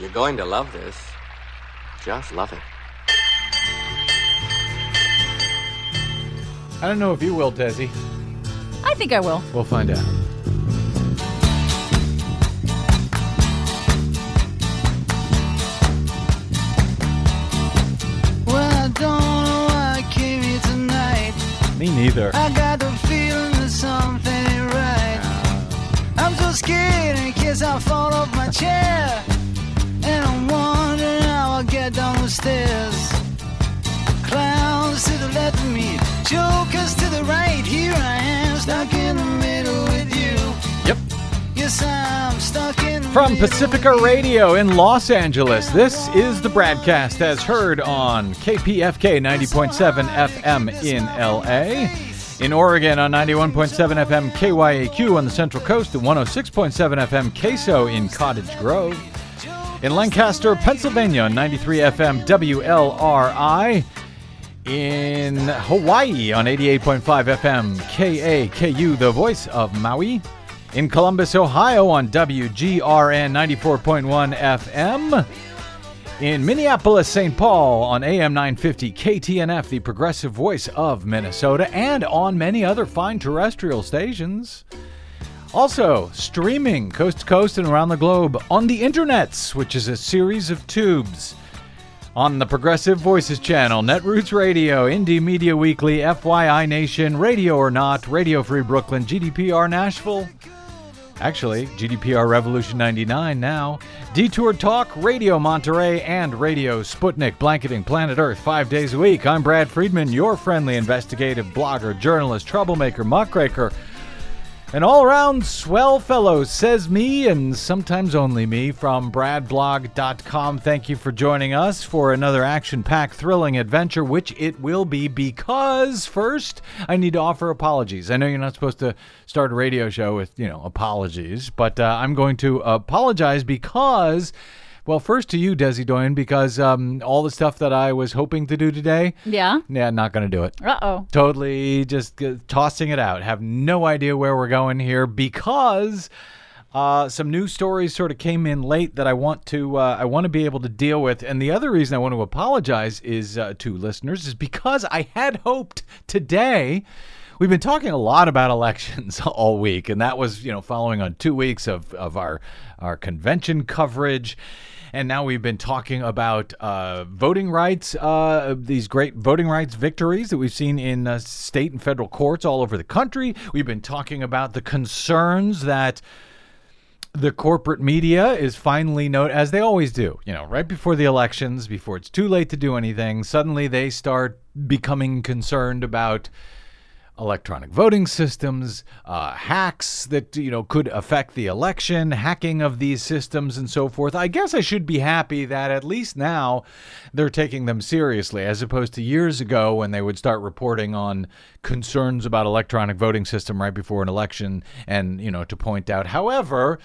You're going to love this. Just love it. I don't know if you will, Desi. I think I will. We'll find out. Well, I don't know why I came here tonight. Me neither. I got the feeling that something ain't right. Ah. I'm so scared in case I fall off my chair. And I'm wondering how I'll get down the stairs. Clowns to the left of me, jokers to the right. Here I am, stuck in the middle with you. Yep. Yes, I'm stuck in the From Pacifica Radio in Los Angeles, this is the BradCast as heard on KPFK 90.7 FM in LA. In Oregon on 91.7 FM KYAQ on the Central Coast and 106.7 FM Queso in Cottage Grove. In Lancaster, Pennsylvania on 93 FM WLRI. In Hawaii on 88.5 FM KAKU, the voice of Maui. In Columbus, Ohio on WGRN 94.1 FM. In Minneapolis, St. Paul on AM 950 KTNF, the progressive voice of Minnesota, and on many other fine terrestrial stations. Also, streaming coast to coast and around the globe on the internets, which is a series of tubes. On the Progressive Voices channel, Netroots Radio, Indie Media Weekly, FYI Nation, Radio or Not, Radio Free Brooklyn, GDPR Nashville. Actually, GDPR Revolution 99 now. Detour Talk, Radio Monterey, and Radio Sputnik, blanketing planet Earth five days a week. I'm Brad Friedman, your friendly investigative blogger, journalist, troublemaker, muckraker, an all around swell fellow, says me, and sometimes only me, from BradBlog.com. Thank you for joining us for another action packed, thrilling adventure, which it will be because first, I need to offer apologies. I know you're not supposed to start a radio show with, you know, apologies, but uh, I'm going to apologize because. Well, first to you, Desi Doyen, because um, all the stuff that I was hoping to do today, Yeah. yeah, not going to do it Uh oh. totally just uh, tossing it out. Have no idea where we're going here because uh, some news stories sort of came in late that I want to uh, I want to be able to deal with. And the other reason I want to apologize is uh, to listeners is because I had hoped today. We've been talking a lot about elections all week, and that was, you know, following on two weeks of, of our our convention coverage. And now we've been talking about uh, voting rights, uh, these great voting rights victories that we've seen in uh, state and federal courts all over the country. We've been talking about the concerns that the corporate media is finally note as they always do you know right before the elections before it's too late to do anything suddenly they start becoming concerned about electronic voting systems, uh, hacks that you know could affect the election, hacking of these systems, and so forth. I guess I should be happy that at least now they're taking them seriously, as opposed to years ago when they would start reporting on concerns about electronic voting system right before an election, and you know to point out, however.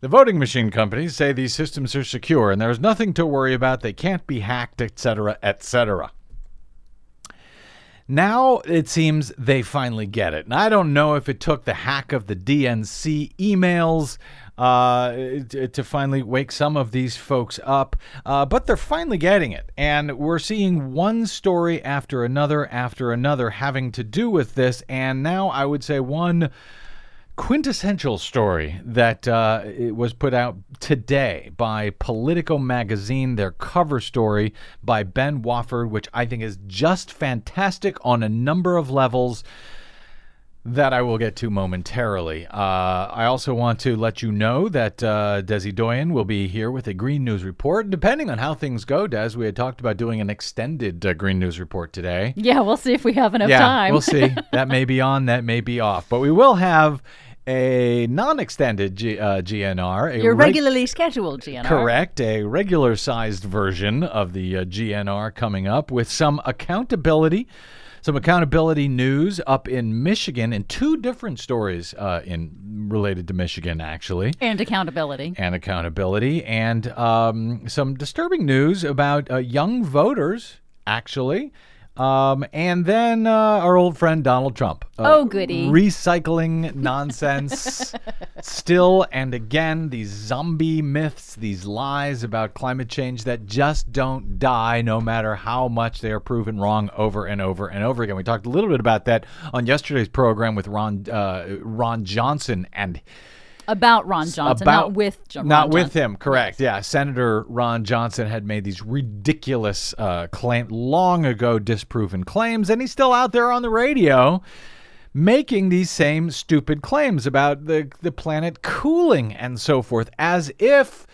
The voting machine companies say these systems are secure and there's nothing to worry about. They can't be hacked, etc., etc. Now it seems they finally get it. And I don't know if it took the hack of the DNC emails uh, to finally wake some of these folks up, uh, but they're finally getting it. And we're seeing one story after another after another having to do with this. And now I would say one quintessential story that uh, it was put out today by Politico magazine, their cover story by Ben Wofford, which I think is just fantastic on a number of levels that I will get to momentarily. Uh, I also want to let you know that uh, Desi Doyen will be here with a Green News report. Depending on how things go, Des, we had talked about doing an extended uh, Green News report today Yeah, we'll see if we have enough yeah, time. we'll see. That may be on, that may be off. But we will have a non-extended G, uh, GNR. A Your reg- regularly scheduled GNR. Correct. A regular-sized version of the uh, GNR coming up with some accountability, some accountability news up in Michigan, and two different stories uh, in related to Michigan, actually And accountability. and accountability, and um, some disturbing news about uh, young voters actually Um, and then uh, our old friend Donald Trump. Uh, Oh, goody. Recycling nonsense. Still and again, these zombie myths, these lies about climate change that just don't die no matter how much they are proven wrong over and over and over again. We talked a little bit about that on yesterday's program with Ron, uh, Ron Johnson and About Ron Johnson, not with Ron not with Johnson. him. Correct. Yeah, Senator Ron Johnson had made these ridiculous uh, claim long ago disproven claims, and he's still out there on the radio making these same stupid claims about the the planet cooling and so forth, as if.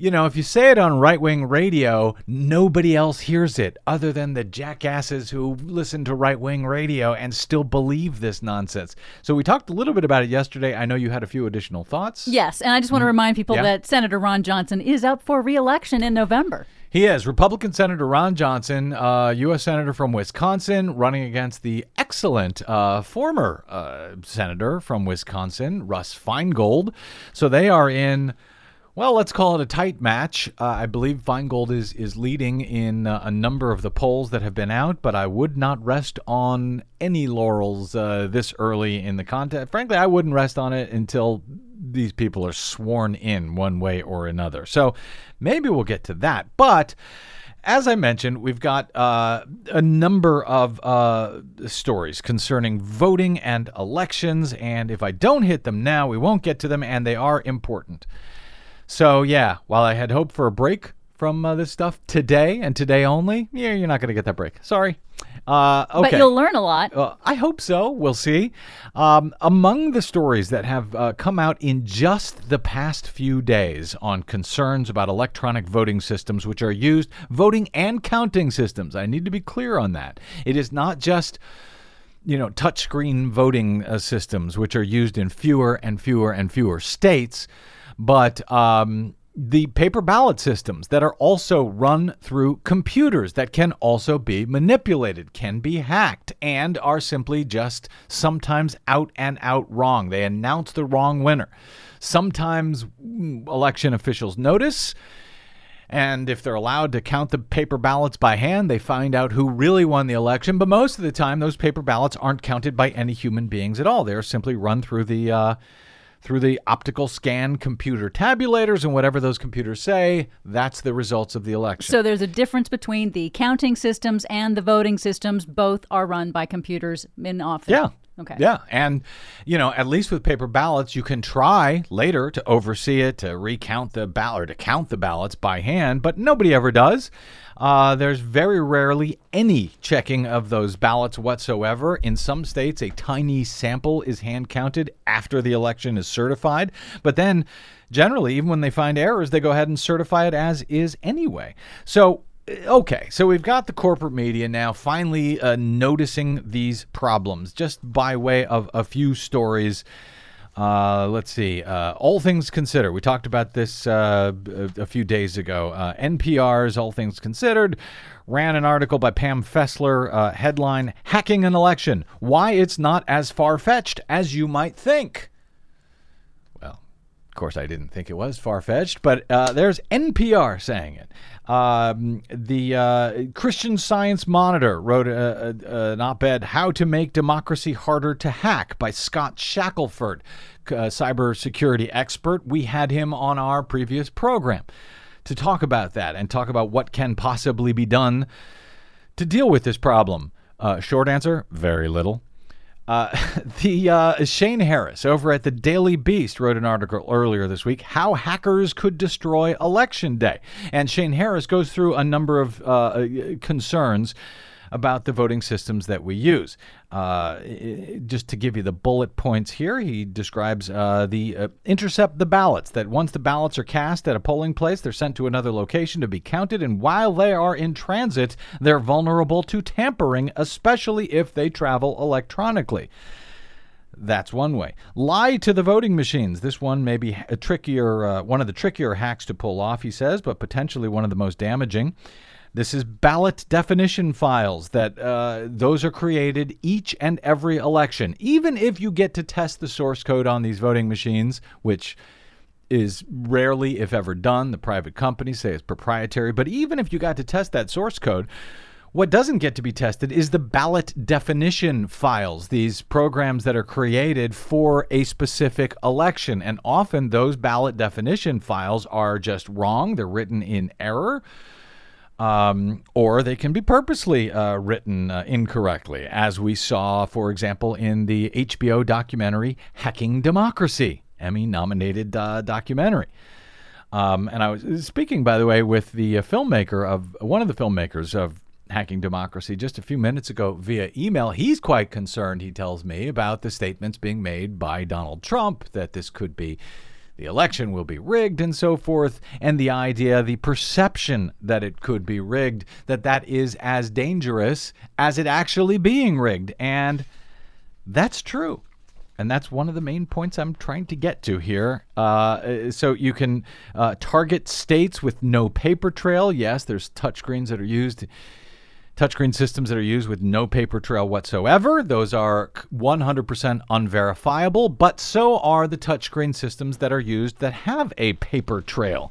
You know, if you say it on right wing radio, nobody else hears it other than the jackasses who listen to right wing radio and still believe this nonsense. So, we talked a little bit about it yesterday. I know you had a few additional thoughts. Yes, and I just want to remind people Mm-hmm. Yeah. that Senator Ron Johnson is up for re-election in November. He is Republican Senator Ron Johnson, uh, U.S. Senator from Wisconsin, running against the excellent uh, former uh, Senator from Wisconsin, Russ Feingold. So they are in. Well, let's call it a tight match. Uh, I believe Feingold is is leading in uh, a number of the polls that have been out, but I would not rest on any laurels uh, this early in the contest. Frankly, I wouldn't rest on it until these people are sworn in one way or another. So maybe we'll get to that. But as I mentioned, we've got uh, a number of uh, stories concerning voting and elections. And if I don't hit them now, we won't get to them, and they are important. So, yeah, while I had hoped for a break from uh, this stuff today and today only, yeah, you're not going to get that break. Sorry. Uh, okay. But you'll learn a lot. Uh, I hope so. We'll see. Um, among the stories that have uh, come out in just the past few days on concerns about electronic voting systems, which are used, voting and counting systems, I need to be clear on that. It is not just you know, touchscreen voting uh, systems, which are used in fewer and fewer and fewer states, but um, the paper ballot systems that are also run through computers that can also be manipulated, can be hacked, and are simply just sometimes out and out wrong. They announce the wrong winner. Sometimes mm, election officials notice. And if they're allowed to count the paper ballots by hand, they find out who really won the election. But most of the time, those paper ballots aren't counted by any human beings at all. They're simply run through the uh, through the optical scan computer tabulators, and whatever those computers say, that's the results of the election. So there's a difference between the counting systems and the voting systems. Both are run by computers in office. Yeah. Okay. Yeah. And, you know, at least with paper ballots, you can try later to oversee it, to recount the ballot, or to count the ballots by hand, but nobody ever does. Uh, there's very rarely any checking of those ballots whatsoever. In some states, a tiny sample is hand counted after the election is certified. But then, generally, even when they find errors, they go ahead and certify it as is anyway. So, okay, so we've got the corporate media now finally uh, noticing these problems just by way of a few stories. Uh, let's see. Uh, all things considered, we talked about this uh, a, a few days ago. Uh, NPR's All Things Considered ran an article by Pam Fessler, uh, headline Hacking an Election Why It's Not As Far Fetched as You Might Think. Well, of course, I didn't think it was far fetched, but uh, there's NPR saying it. Um, the uh, Christian Science Monitor wrote a, a, an op ed, How to Make Democracy Harder to Hack by Scott Shackelford, cybersecurity expert. We had him on our previous program to talk about that and talk about what can possibly be done to deal with this problem. Uh, short answer very little. Uh, the uh, Shane Harris over at the Daily Beast wrote an article earlier this week how hackers could destroy election day, and Shane Harris goes through a number of uh, concerns about the voting systems that we use. Uh, just to give you the bullet points here, he describes uh, the uh, intercept the ballots. That once the ballots are cast at a polling place, they're sent to another location to be counted, and while they are in transit, they're vulnerable to tampering, especially if they travel electronically. That's one way. Lie to the voting machines. This one may be a trickier, uh, one of the trickier hacks to pull off, he says, but potentially one of the most damaging. This is ballot definition files that uh, those are created each and every election. Even if you get to test the source code on these voting machines, which is rarely, if ever, done. The private companies say it's proprietary. But even if you got to test that source code, What doesn't get to be tested is the ballot definition files, these programs that are created for a specific election. And often those ballot definition files are just wrong, they're written in error. Um, or they can be purposely uh, written uh, incorrectly, as we saw, for example, in the HBO documentary Hacking Democracy, Emmy nominated uh, documentary. Um, and I was speaking, by the way, with the uh, filmmaker of one of the filmmakers of Hacking Democracy just a few minutes ago via email. He's quite concerned, he tells me, about the statements being made by Donald Trump that this could be the election will be rigged and so forth, and the idea, the perception that it could be rigged, that that is as dangerous as it actually being rigged. And that's true. And that's one of the main points I'm trying to get to here. Uh, so you can uh, target states with no paper trail. Yes, there's touchscreens that are used touchscreen systems that are used with no paper trail whatsoever. Those are 100% unverifiable, but so are the touchscreen systems that are used that have a paper trail.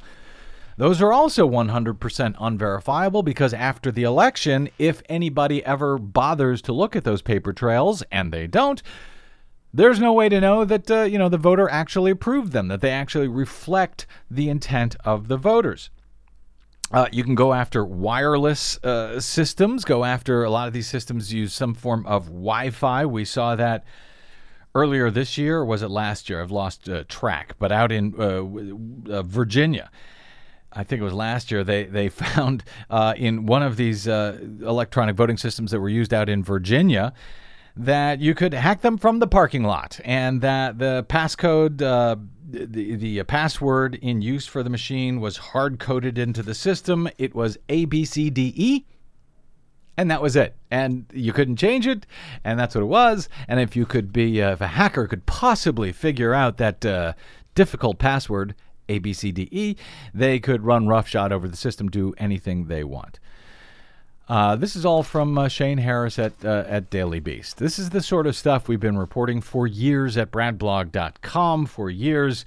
Those are also 100% unverifiable because after the election, if anybody ever bothers to look at those paper trails, and they don't, there's no way to know that uh, you know the voter actually approved them, that they actually reflect the intent of the voters. Uh, you can go after wireless uh, systems. Go after a lot of these systems use some form of Wi-Fi. We saw that earlier this year, or was it last year? I've lost uh, track. But out in uh, uh, Virginia, I think it was last year, they they found uh, in one of these electronic voting systems that were used out in Virginia that you could hack them from the parking lot, and that the passcode the, the password in use for the machine was hard coded into the system. It was A, B, C, D, E. And that was it. And you couldn't change it. And that's what it was. And if you could be, uh, if a hacker could possibly figure out that uh, difficult password, A, B, C, D, E, they could run roughshod over the system, do anything they want. Uh, this is all from uh, Shane Harris at uh, at Daily Beast. This is the sort of stuff we've been reporting for years at bradblog.com for years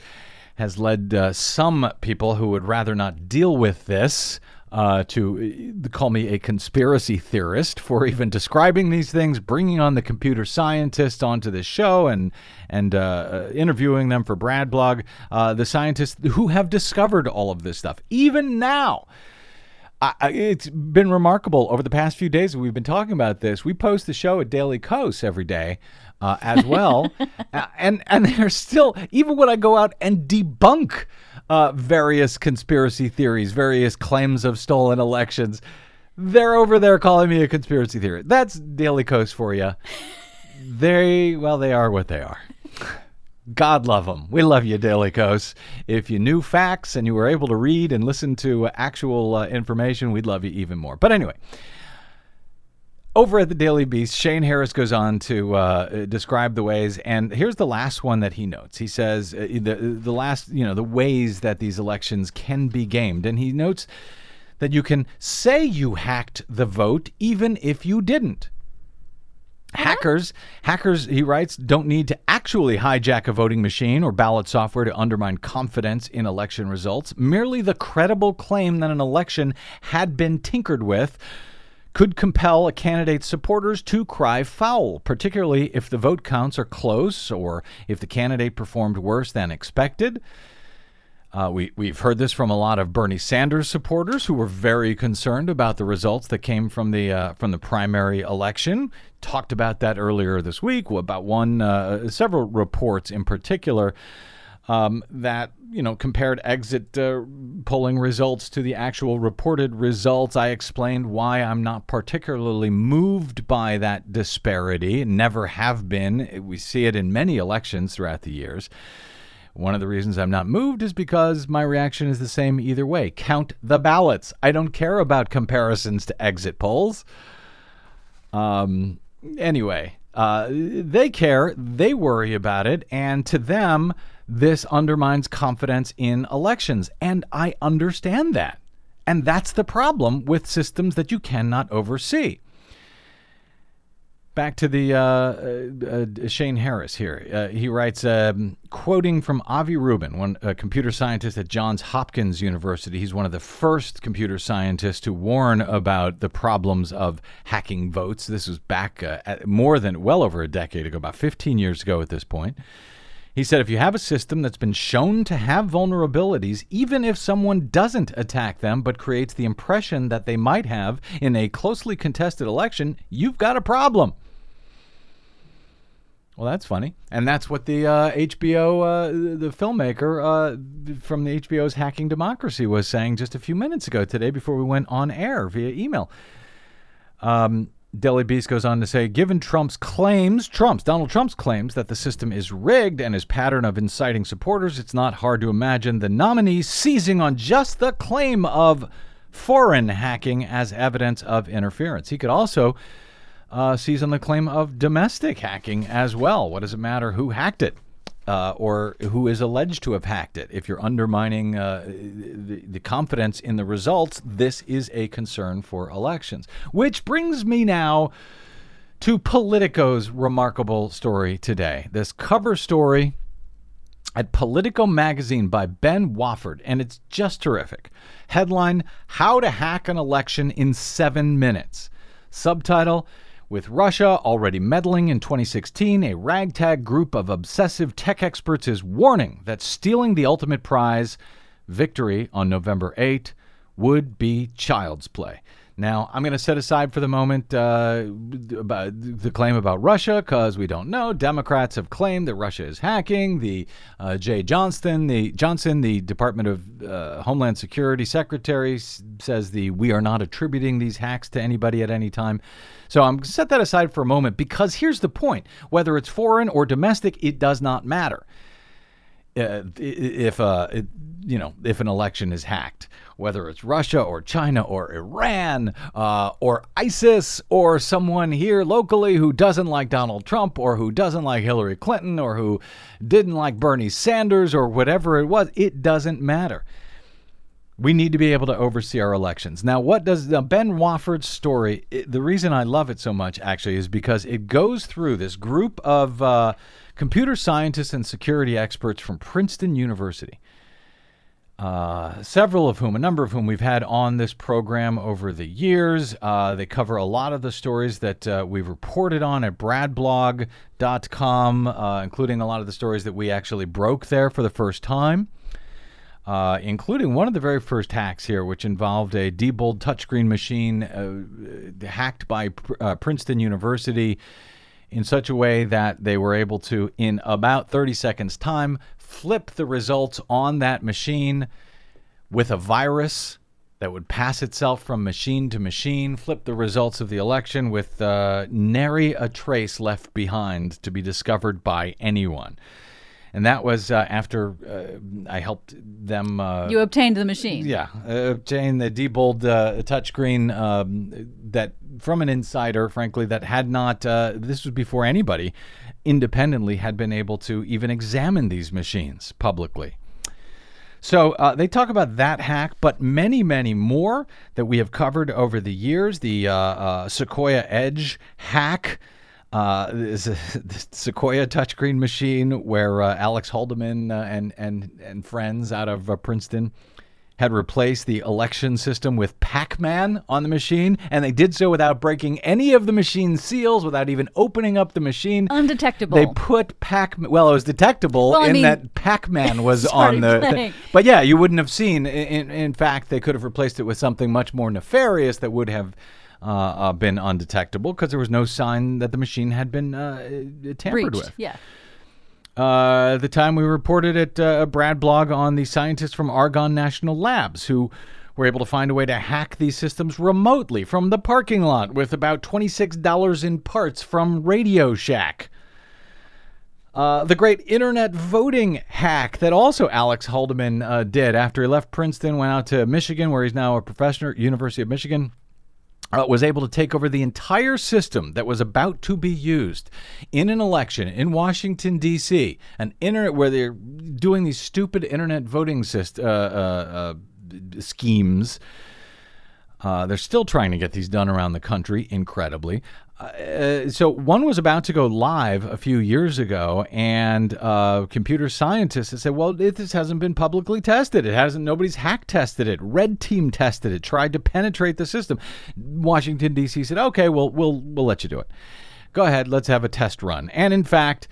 has led uh, some people who would rather not deal with this uh, to uh, call me a conspiracy theorist for even describing these things, bringing on the computer scientists onto this show and and interviewing them for Bradblog, the scientists who have discovered all of this stuff. Even now, I, it's been remarkable over the past few days. We've been talking about this. We post the show at Daily Kos every day uh, as well, uh, and and there's still even when I go out and debunk uh, various conspiracy theories, various claims of stolen elections, they're over there calling me a conspiracy theorist. That's Daily Kos for you. They well, they are what they are. God love them. We love you, Daily Kos. If you knew facts and you were able to read and listen to actual uh, information, we'd love you even more. But anyway, over at the Daily Beast, Shane Harris goes on to uh, describe the ways, and here's the last one that he notes. He says uh, the the last, you know, the ways that these elections can be gamed, and he notes that you can say you hacked the vote even if you didn't. Uh-huh. Hackers, hackers, he writes, don't need to actually hijack a voting machine or ballot software to undermine confidence in election results. Merely the credible claim that an election had been tinkered with could compel a candidate's supporters to cry foul, particularly if the vote counts are close or if the candidate performed worse than expected. Uh, we, we've heard this from a lot of Bernie Sanders supporters who were very concerned about the results that came from the uh, from the primary election. Talked about that earlier this week about one uh, several reports in particular um, that you know compared exit uh, polling results to the actual reported results. I explained why I'm not particularly moved by that disparity. Never have been. We see it in many elections throughout the years. One of the reasons I'm not moved is because my reaction is the same either way. Count the ballots. I don't care about comparisons to exit polls. Um, anyway, uh, they care, they worry about it, and to them, this undermines confidence in elections. And I understand that. And that's the problem with systems that you cannot oversee. Back to the uh, uh, uh, Shane Harris here. Uh, he writes, um, quoting from Avi Rubin, one a computer scientist at Johns Hopkins University. He's one of the first computer scientists to warn about the problems of hacking votes. This was back uh, more than well over a decade ago, about 15 years ago at this point. He said if you have a system that's been shown to have vulnerabilities, even if someone doesn't attack them but creates the impression that they might have in a closely contested election, you've got a problem. Well, that's funny, and that's what the uh, HBO, uh, the filmmaker uh, from the HBO's Hacking Democracy, was saying just a few minutes ago today before we went on air via email. Um, Daily Beast goes on to say, given Trump's claims, Trump's Donald Trump's claims that the system is rigged and his pattern of inciting supporters, it's not hard to imagine the nominee seizing on just the claim of foreign hacking as evidence of interference. He could also uh, sees on the claim of domestic hacking as well. What does it matter who hacked it? Uh, or who is alleged to have hacked it. If you're undermining uh, the, the, confidence in the results, this is a concern for elections. Which brings me now to Politico's remarkable story today. This cover story at Politico magazine by Ben Wofford, and it's just terrific. Headline How to Hack an Election in Seven Minutes. Subtitle with Russia already meddling in 2016, a ragtag group of obsessive tech experts is warning that stealing the ultimate prize, victory on November 8, would be child's play. Now, I'm going to set aside for the moment uh, the claim about Russia because we don't know. Democrats have claimed that Russia is hacking. The uh, Jeh Johnston, the Johnson, the Department of uh, Homeland Security Secretary, says the we are not attributing these hacks to anybody at any time. So I'm set that aside for a moment because here's the point: whether it's foreign or domestic, it does not matter. Uh, if uh, it, you know if an election is hacked whether it's Russia or China or Iran uh, or ISIS or someone here locally who doesn't like Donald Trump or who doesn't like Hillary Clinton or who didn't like Bernie Sanders or whatever it was, it doesn't matter. We need to be able to oversee our elections. Now, what does the Ben Wofford's story? It, the reason I love it so much actually is because it goes through this group of uh, computer scientists and security experts from Princeton University uh, several of whom, a number of whom we've had on this program over the years. Uh, they cover a lot of the stories that uh, we've reported on at bradblog.com, uh, including a lot of the stories that we actually broke there for the first time. Uh, including one of the very first hacks here, which involved a Diebold touchscreen machine uh, hacked by Princeton University in such a way that they were able to, in about 30 seconds' time, flip the results on that machine with a virus that would pass itself from machine to machine, flip the results of the election with uh, nary a trace left behind to be discovered by anyone. And that was uh, after uh, I helped them. Uh, you obtained the machine. Yeah, uh, obtained the Diebold uh, touchscreen um, that from an insider, frankly, that had not. Uh, this was before anybody independently had been able to even examine these machines publicly. So uh, they talk about that hack, but many, many more that we have covered over the years. The uh, uh, Sequoia Edge hack uh, is a, the Sequoia touchscreen machine where uh, Alex Halderman uh, and and and friends out of Princeton had replaced the election system with Pac Man on the machine, and they did so without breaking any of the machine seals, without even opening up the machine. Undetectable. They put Pac Well, it was detectable well, in mean, that Pac Man was on the. Playing. But yeah, you wouldn't have seen. In, in fact, they could have replaced it with something much more nefarious that would have. Uh, uh, been undetectable because there was no sign that the machine had been uh, tampered Breached. with. Yeah. Uh, the time we reported at uh, Brad blog on the scientists from Argonne National Labs who were able to find a way to hack these systems remotely from the parking lot with about $26 in parts from Radio Shack. Uh, the great internet voting hack that also Alex Halderman uh, did after he left Princeton, went out to Michigan, where he's now a professor at University of Michigan uh, was able to take over the entire system that was about to be used in an election in Washington D.C. An internet where they're doing these stupid internet voting syst- uh, uh, uh, schemes. Uh, they're still trying to get these done around the country, incredibly. Uh, so one was about to go live a few years ago, and uh, computer scientists said, "Well, it, this hasn't been publicly tested. It hasn't. Nobody's hack tested it. Red Team tested it. Tried to penetrate the system." Washington D.C. said, "Okay, well, we'll we'll let you do it. Go ahead. Let's have a test run." And in fact,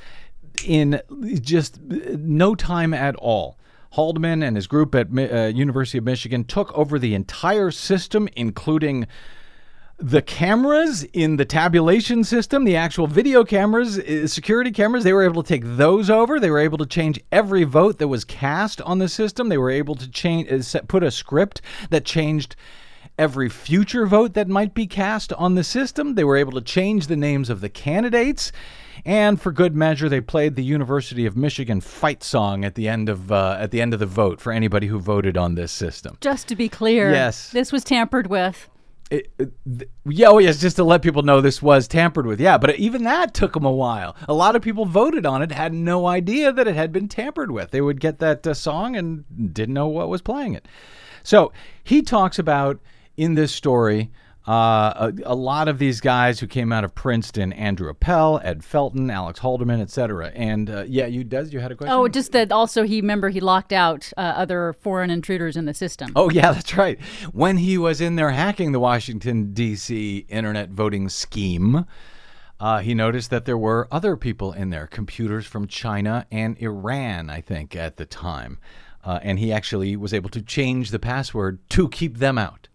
in just no time at all. Halderman and his group at uh, University of Michigan took over the entire system, including the cameras in the tabulation system, the actual video cameras, uh, security cameras, they were able to take those over. They were able to change every vote that was cast on the system. They were able to change, uh, put a script that changed every future vote that might be cast on the system. They were able to change the names of the candidates. And for good measure, they played the University of Michigan fight song at the end of uh, at the end of the vote for anybody who voted on this system. Just to be clear, Yes. this was tampered with. It, yeah, oh yes, just to let people know this was tampered with. Yeah, but even that took them a while. A lot of people voted on it, had no idea that it had been tampered with. They would get that uh, song and didn't know what was playing it. So he talks about in this story. Uh, a, a lot of these guys who came out of Princeton, Andrew Appel, Ed Felten, Alex Halderman, etc. And uh, yeah, you does you had a question? Oh, just that also he remember he locked out uh, other foreign intruders in the system. Oh, yeah, that's right. When he was in there hacking the Washington, D.C. internet voting scheme, uh, he noticed that there were other people in there, computers from China and Iran, I think, at the time. Uh, and he actually was able to change the password to keep them out.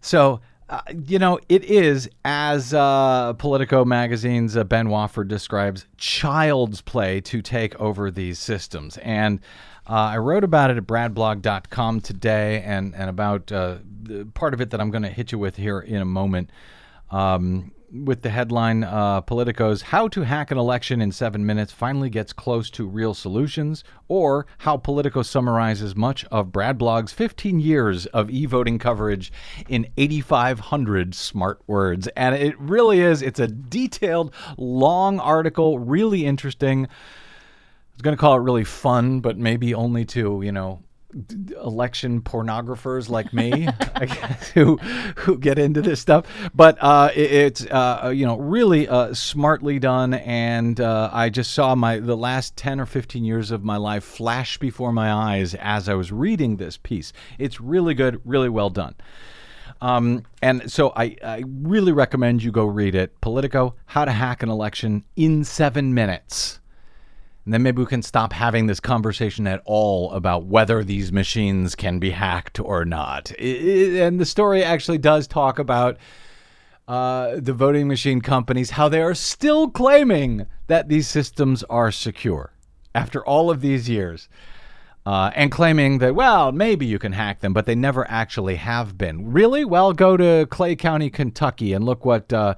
So, uh, you know, it is, as uh, Politico magazine's uh, Ben Wofford describes, child's play to take over these systems. And uh, I wrote about it at bradblog.com today and, and about uh, part of it that I'm going to hit you with here in a moment. Um, with the headline uh, Politico's How to Hack an Election in Seven Minutes Finally Gets Close to Real Solutions, or how Politico summarizes much of Brad Blog's 15 years of e voting coverage in 8,500 smart words. And it really is, it's a detailed, long article, really interesting. I was going to call it really fun, but maybe only to, you know, election pornographers like me guess, who who get into this stuff. But uh, it- it's uh, you know really uh, smartly done. And uh, I just saw my the last 10 or 15 years of my life flash before my eyes as I was reading this piece. It's really good really well done. Um, and so I, I really recommend you go read it. Politico How to Hack an Election in Seven Minutes and then maybe we can stop having this conversation at all about whether these machines can be hacked or not. I- I- and the story actually does talk about uh, the voting machine companies, how they are still claiming that these systems are secure after all of these years. Uh, and claiming that, well, maybe you can hack them, but they never actually have been. Really? Well, go to Clay County, Kentucky, and look what uh,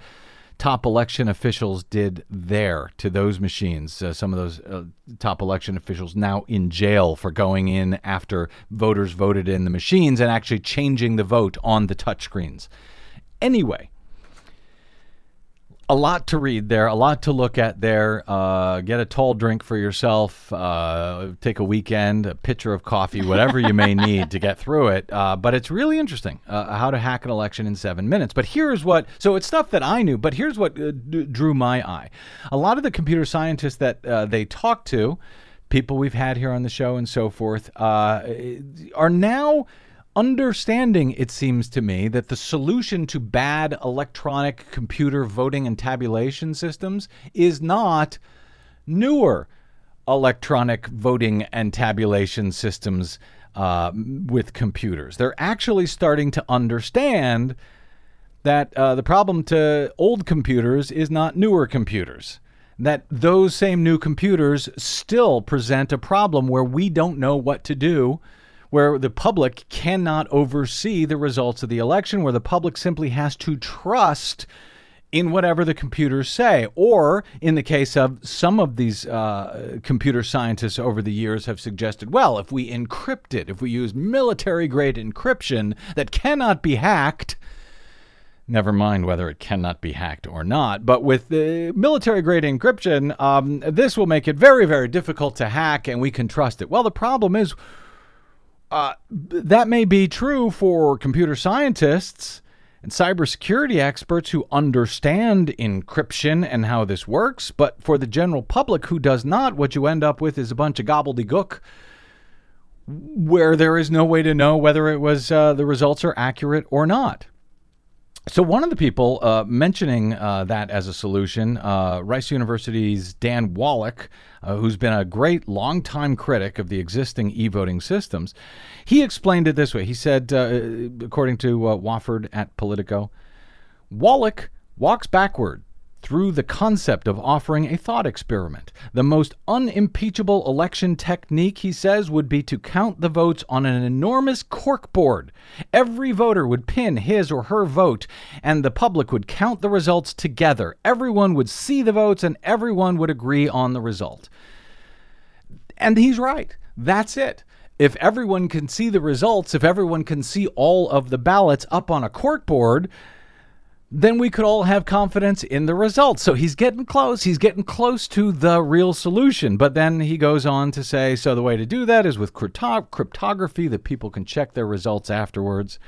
top election officials did there to those machines. Uh, some of those uh, top election officials now in jail for going in after voters voted in the machines and actually changing the vote on the touchscreens. Anyway, a lot to read there, a lot to look at there. Uh, get a tall drink for yourself. Uh, take a weekend, a pitcher of coffee, whatever you may need to get through it. Uh, but it's really interesting uh, how to hack an election in seven minutes. But here's what so it's stuff that I knew, but here's what uh, d- drew my eye. A lot of the computer scientists that uh, they talk to, people we've had here on the show and so forth, uh, are now understanding, it seems to me, that the solution to bad electronic computer voting and tabulation systems is not newer electronic voting and tabulation systems uh, with computers. They're actually starting to understand that uh, the problem to old computers is not newer computers. That those same new computers still present a problem where we don't know what to do, where the public cannot oversee the results of the election, where the public simply has to trust in whatever the computers say. Or, in the case of some of these uh, computer scientists over the years, have suggested well, if we encrypt it, if we use military grade encryption that cannot be hacked, never mind whether it cannot be hacked or not. But with the military grade encryption, um, this will make it very, very difficult to hack and we can trust it. Well, the problem is uh, that may be true for computer scientists. and cybersecurity experts who understand encryption and how this works. But for the general public who does not, what you end up with is a bunch of gobbledygook where there is no way to know whether it was uh, the results are accurate or not. So one of the people uh, mentioning uh, that as a solution, uh, Rice University's Dan Wallach, uh, who's been a great longtime critic of the existing e-voting systems, he explained it this way. He said, uh, according to uh, Wofford at Politico, Wallach walks backward through the concept of offering a thought experiment. The most unimpeachable election technique, he says, would be to count the votes on an enormous corkboard. Every voter would pin his or her vote, and the public would count the results together. Everyone would see the votes, and everyone would agree on the result. And he's right. That's it. If everyone can see the results, if everyone can see all of the ballots up on a corkboard, then we could all have confidence in the results. So he's getting close. He's getting close to the real solution. But then he goes on to say so the way to do that is with crypto- cryptography that people can check their results afterwards.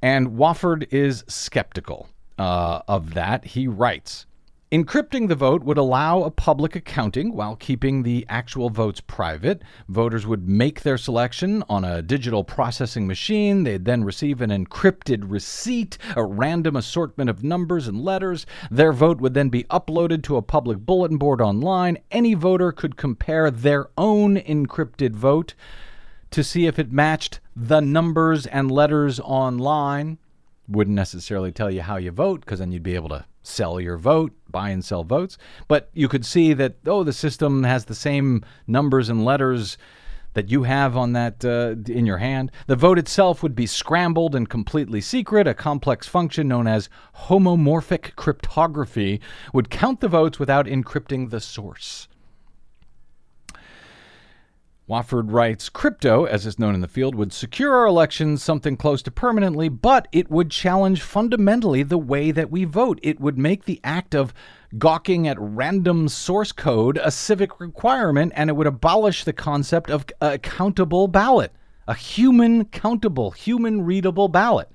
And Wofford is skeptical uh, of that. He writes Encrypting the vote would allow a public accounting while keeping the actual votes private. Voters would make their selection on a digital processing machine. They'd then receive an encrypted receipt, a random assortment of numbers and letters. Their vote would then be uploaded to a public bulletin board online. Any voter could compare their own encrypted vote to see if it matched the numbers and letters online. Wouldn't necessarily tell you how you vote because then you'd be able to sell your vote, buy and sell votes. But you could see that, oh, the system has the same numbers and letters that you have on that uh, in your hand. The vote itself would be scrambled and completely secret. A complex function known as homomorphic cryptography would count the votes without encrypting the source. Wofford writes Crypto, as is known in the field, would secure our elections something close to permanently, but it would challenge fundamentally the way that we vote. It would make the act of gawking at random source code a civic requirement, and it would abolish the concept of a uh, countable ballot, a human countable, human readable ballot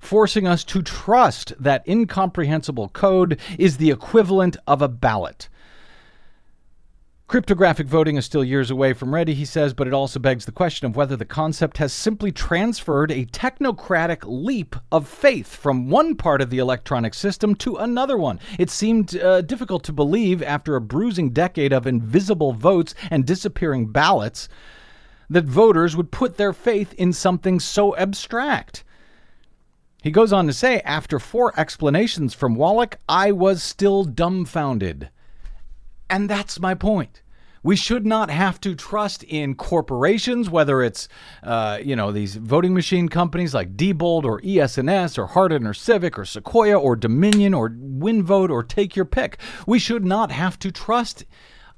forcing us to trust that incomprehensible code is the equivalent of a ballot. Cryptographic voting is still years away from ready, he says, but it also begs the question of whether the concept has simply transferred a technocratic leap of faith from one part of the electronic system to another one. It seemed uh, difficult to believe after a bruising decade of invisible votes and disappearing ballots that voters would put their faith in something so abstract. He goes on to say, after four explanations from Wallach, I was still dumbfounded. And that's my point. We should not have to trust in corporations, whether it's, uh, you know, these voting machine companies like Diebold or ES&S or Hart InterCivic or Sequoia or Dominion or WinVote or take your pick. We should not have to trust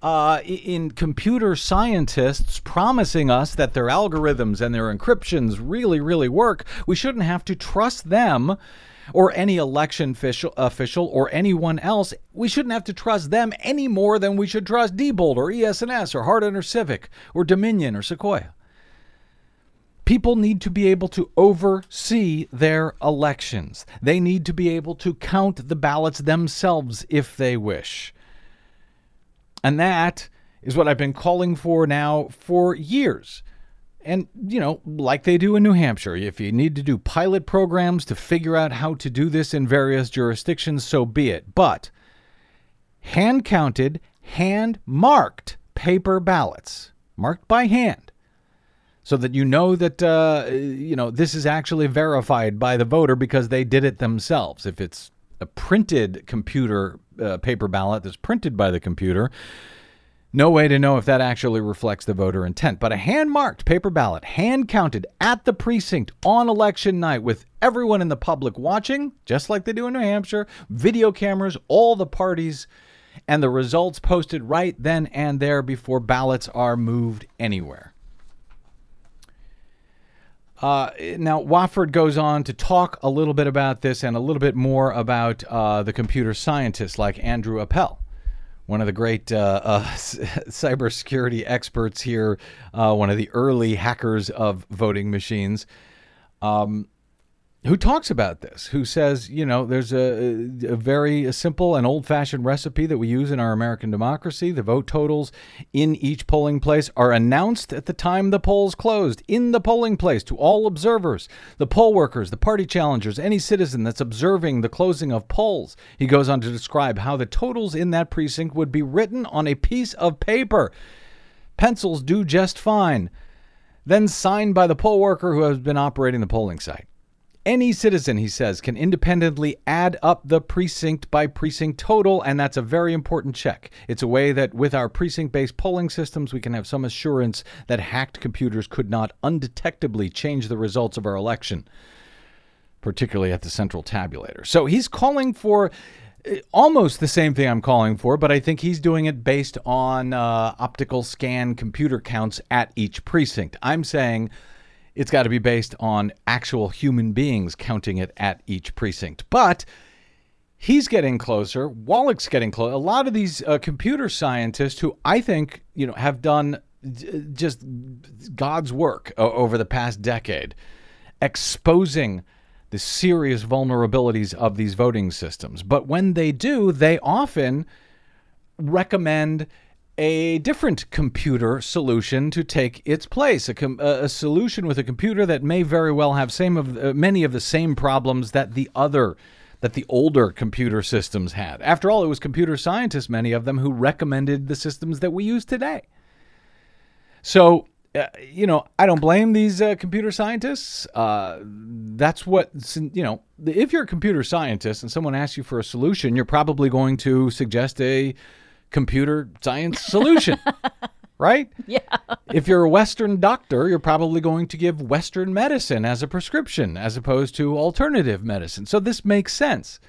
uh, in computer scientists promising us that their algorithms and their encryptions really, really work. We shouldn't have to trust them or any election official, official or anyone else. We shouldn't have to trust them any more than we should trust Diebold or ES&S or Hart InterCivic or Dominion or Sequoia. People need to be able to oversee their elections. They need to be able to count the ballots themselves if they wish. And that is what I've been calling for now for years. And, you know, like they do in New Hampshire, if you need to do pilot programs to figure out how to do this in various jurisdictions, so be it. But hand counted, hand marked paper ballots, marked by hand, so that you know that, uh, you know, this is actually verified by the voter because they did it themselves. If it's a printed computer uh, paper ballot that's printed by the computer, no way to know if that actually reflects the voter intent, but a hand marked paper ballot, hand counted at the precinct on election night with everyone in the public watching, just like they do in New Hampshire, video cameras, all the parties, and the results posted right then and there before ballots are moved anywhere. Uh, now, Wofford goes on to talk a little bit about this and a little bit more about uh, the computer scientists like Andrew Appel one of the great uh, uh, cybersecurity experts here, uh, one of the early hackers of voting machines. Um, who talks about this, who says, you know, there's a, a very simple and old fashioned recipe that we use in our American democracy. The vote totals in each polling place are announced at the time the polls closed in the polling place to all observers, the poll workers, the party challengers, any citizen that's observing the closing of polls. He goes on to describe how the totals in that precinct would be written on a piece of paper. Pencils do just fine. Then signed by the poll worker who has been operating the polling site. Any citizen, he says, can independently add up the precinct by precinct total, and that's a very important check. It's a way that with our precinct based polling systems, we can have some assurance that hacked computers could not undetectably change the results of our election, particularly at the central tabulator. So he's calling for uh, almost the same thing I'm calling for, but I think he's doing it based on uh, optical scan computer counts at each precinct. I'm saying it's got to be based on actual human beings counting it at each precinct. But he's getting closer. Wallach's getting close. A lot of these uh, computer scientists who I think you know have done just God's work o- over the past decade, exposing the serious vulnerabilities of these voting systems. But when they do, they often recommend a different computer solution to take its place. A, com- a solution with a computer that may very well have same of uh, many of the same problems that the other that the older computer systems had. After all, it was computer scientists, many of them, who recommended the systems that we use today. So, uh, you know, I don't blame these uh, computer scientists. Uh, that's what, you know, if you're a computer scientist and someone asks you for a solution, you're probably going to suggest a computer science solution. right? Yeah. If you're a Western doctor, you're probably going to give Western medicine as a prescription as opposed to alternative medicine. So this makes sense.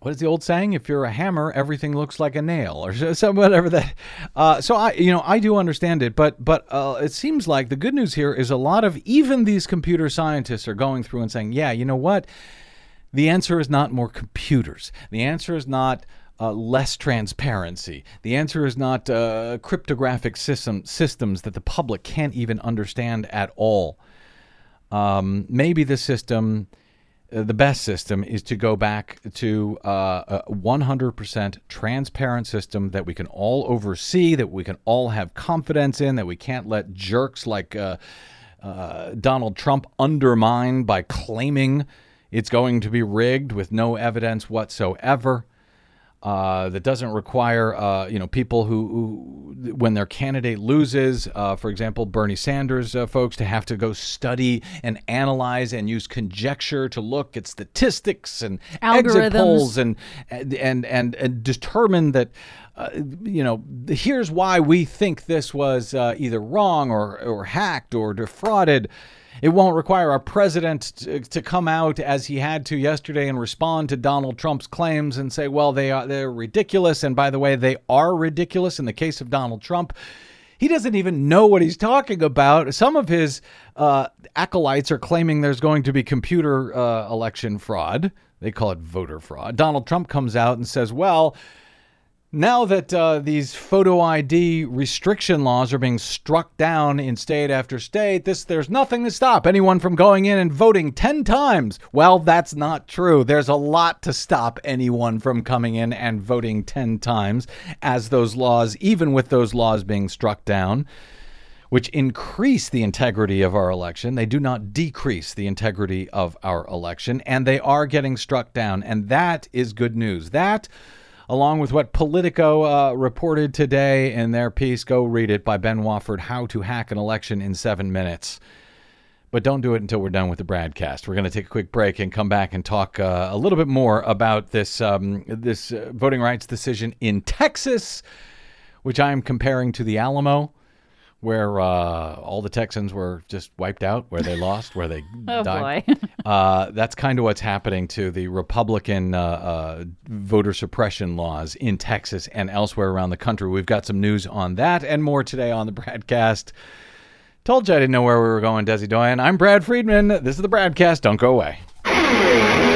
What is the old saying? If you're a hammer, everything looks like a nail, or some whatever that. Uh, so I, you know, I do understand it, but but uh, it seems like the good news here is a lot of even these computer scientists are going through and saying, yeah, you know what? The answer is not more computers. The answer is not uh, less transparency. The answer is not uh, cryptographic system, systems that the public can't even understand at all. Um, maybe the system, uh, the best system, is to go back to uh, a 100% transparent system that we can all oversee, that we can all have confidence in, that we can't let jerks like uh, uh, Donald Trump undermine by claiming it's going to be rigged with no evidence whatsoever uh, that doesn't require uh, you know people who, who, when their candidate loses, uh, for example, Bernie Sanders uh, folks, to have to go study and analyze and use conjecture to look at statistics and exit polls and and and and determine that. Uh, you know, here's why we think this was uh, either wrong or, or hacked or defrauded. It won't require our president to, to, come out as he had to yesterday and respond to Donald Trump's claims and say, well, they are they're ridiculous. And by the way, they are ridiculous in the case of Donald Trump. He doesn't even know what he's talking about. Some of his uh, acolytes are claiming there's going to be computer uh, election fraud. They call it voter fraud. Donald Trump comes out and says, well, now that uh, these photo ID restriction laws are being struck down in state after state, this there's nothing to stop anyone from going in and voting 10 times. Well, that's not true. There's a lot to stop anyone from coming in and voting 10 times as those laws, even with those laws being struck down, which increase the integrity of our election. They do not decrease the integrity of our election, and they are getting struck down. And that is good news. That along with what Politico uh, reported today in their piece. Go read it by Ben Wofford How to Hack an Election in Seven Minutes. But don't do it until we're done with the broadcast. We're going to take a quick break and come back and talk uh, a little bit more about this um, this uh, voting rights decision in Texas, which I'm comparing to the Alamo where uh, all the Texans were just wiped out, where they lost, where they oh died. boy! uh, that's kind of what's happening to the Republican uh, uh, voter suppression laws in Texas and elsewhere around the country. We've got some news on that and more today on the BradCast. Told you I didn't know where we were going, Desi Doyen. I'm Brad Friedman. This is the broadcast. Don't go away.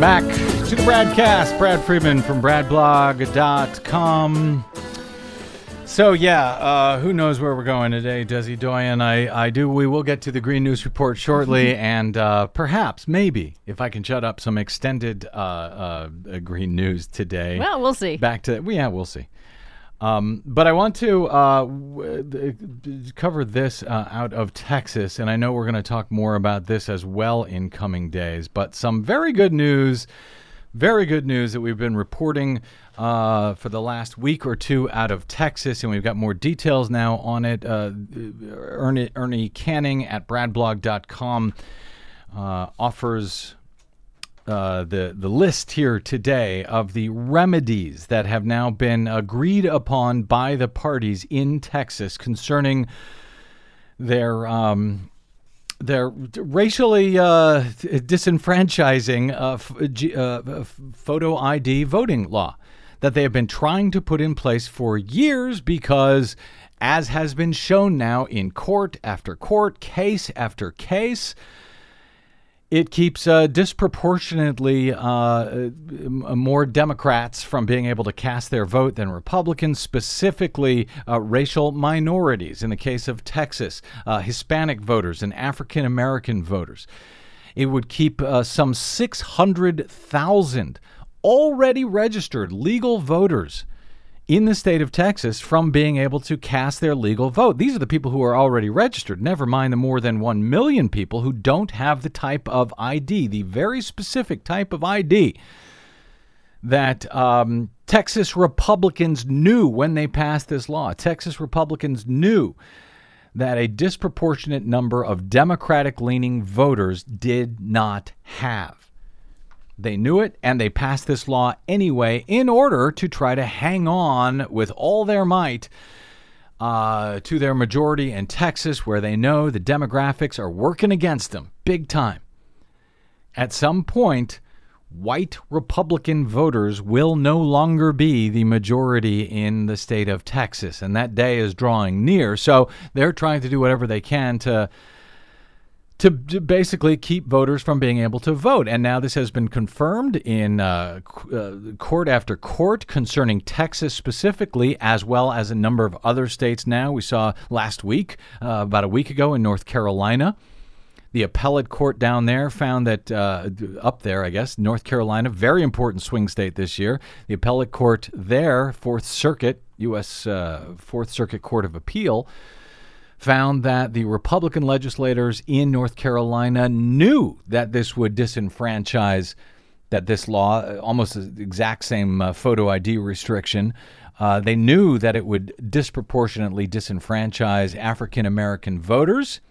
Welcome back to the Bradcast. Brad Friedman from bradblog.com. So yeah, uh, who knows where we're going today, Desi Doyen? I, I do. We will get to the Green News Report shortly, and uh, perhaps, maybe, if I can shut up some extended uh, uh, Green News today. Well, we'll see. Back to yeah, we'll see. Um, but I want to uh, w- th- cover this uh, out of Texas, and I know we're going to talk more about this as well in coming days. But some very good news, very good news that we've been reporting uh, for the last week or two out of Texas, and we've got more details now on it. Uh, Ernie, Ernie Canning at bradblog.com uh, offers uh, the the list here today of the remedies that have now been agreed upon by the parties in Texas concerning their um, their racially uh, disenfranchising uh, uh, photo ID voting law that they have been trying to put in place for years because. As has been shown now in court after court, case after case, it keeps uh, disproportionately uh, more Democrats from being able to cast their vote than Republicans, specifically uh, racial minorities. In the case of Texas, uh, Hispanic voters and African American voters. It would keep uh, some 600,000 already registered legal voters in the state of Texas from being able to cast their legal vote. These are the people who are already registered, never mind the more than 1 million people who don't have the type of ID, the very specific type of ID that um, Texas Republicans knew when they passed this law. Texas Republicans knew that a disproportionate number of Democratic leaning voters did not have. They knew it and they passed this law anyway in order to try to hang on with all their might uh, to their majority in Texas, where they know the demographics are working against them big time. At some point, white Republican voters will no longer be the majority in the state of Texas, and that day is drawing near. So they're trying to do whatever they can to to, to basically keep voters from being able to vote. And now this has been confirmed in uh, uh, court after court concerning Texas specifically, as well as a number of other states now. We saw last week, uh, about a week ago in North Carolina. The appellate court down there found that uh, up there, I guess, North Carolina, very important swing state this year. The appellate court there, Fourth Circuit, U.S. Uh, Fourth Circuit Court of Appeal, found that the Republican legislators in North Carolina knew that this would disenfranchise, that this law, uh, almost the exact same uh, photo ID restriction, uh, they knew that it would disproportionately disenfranchise African American voters.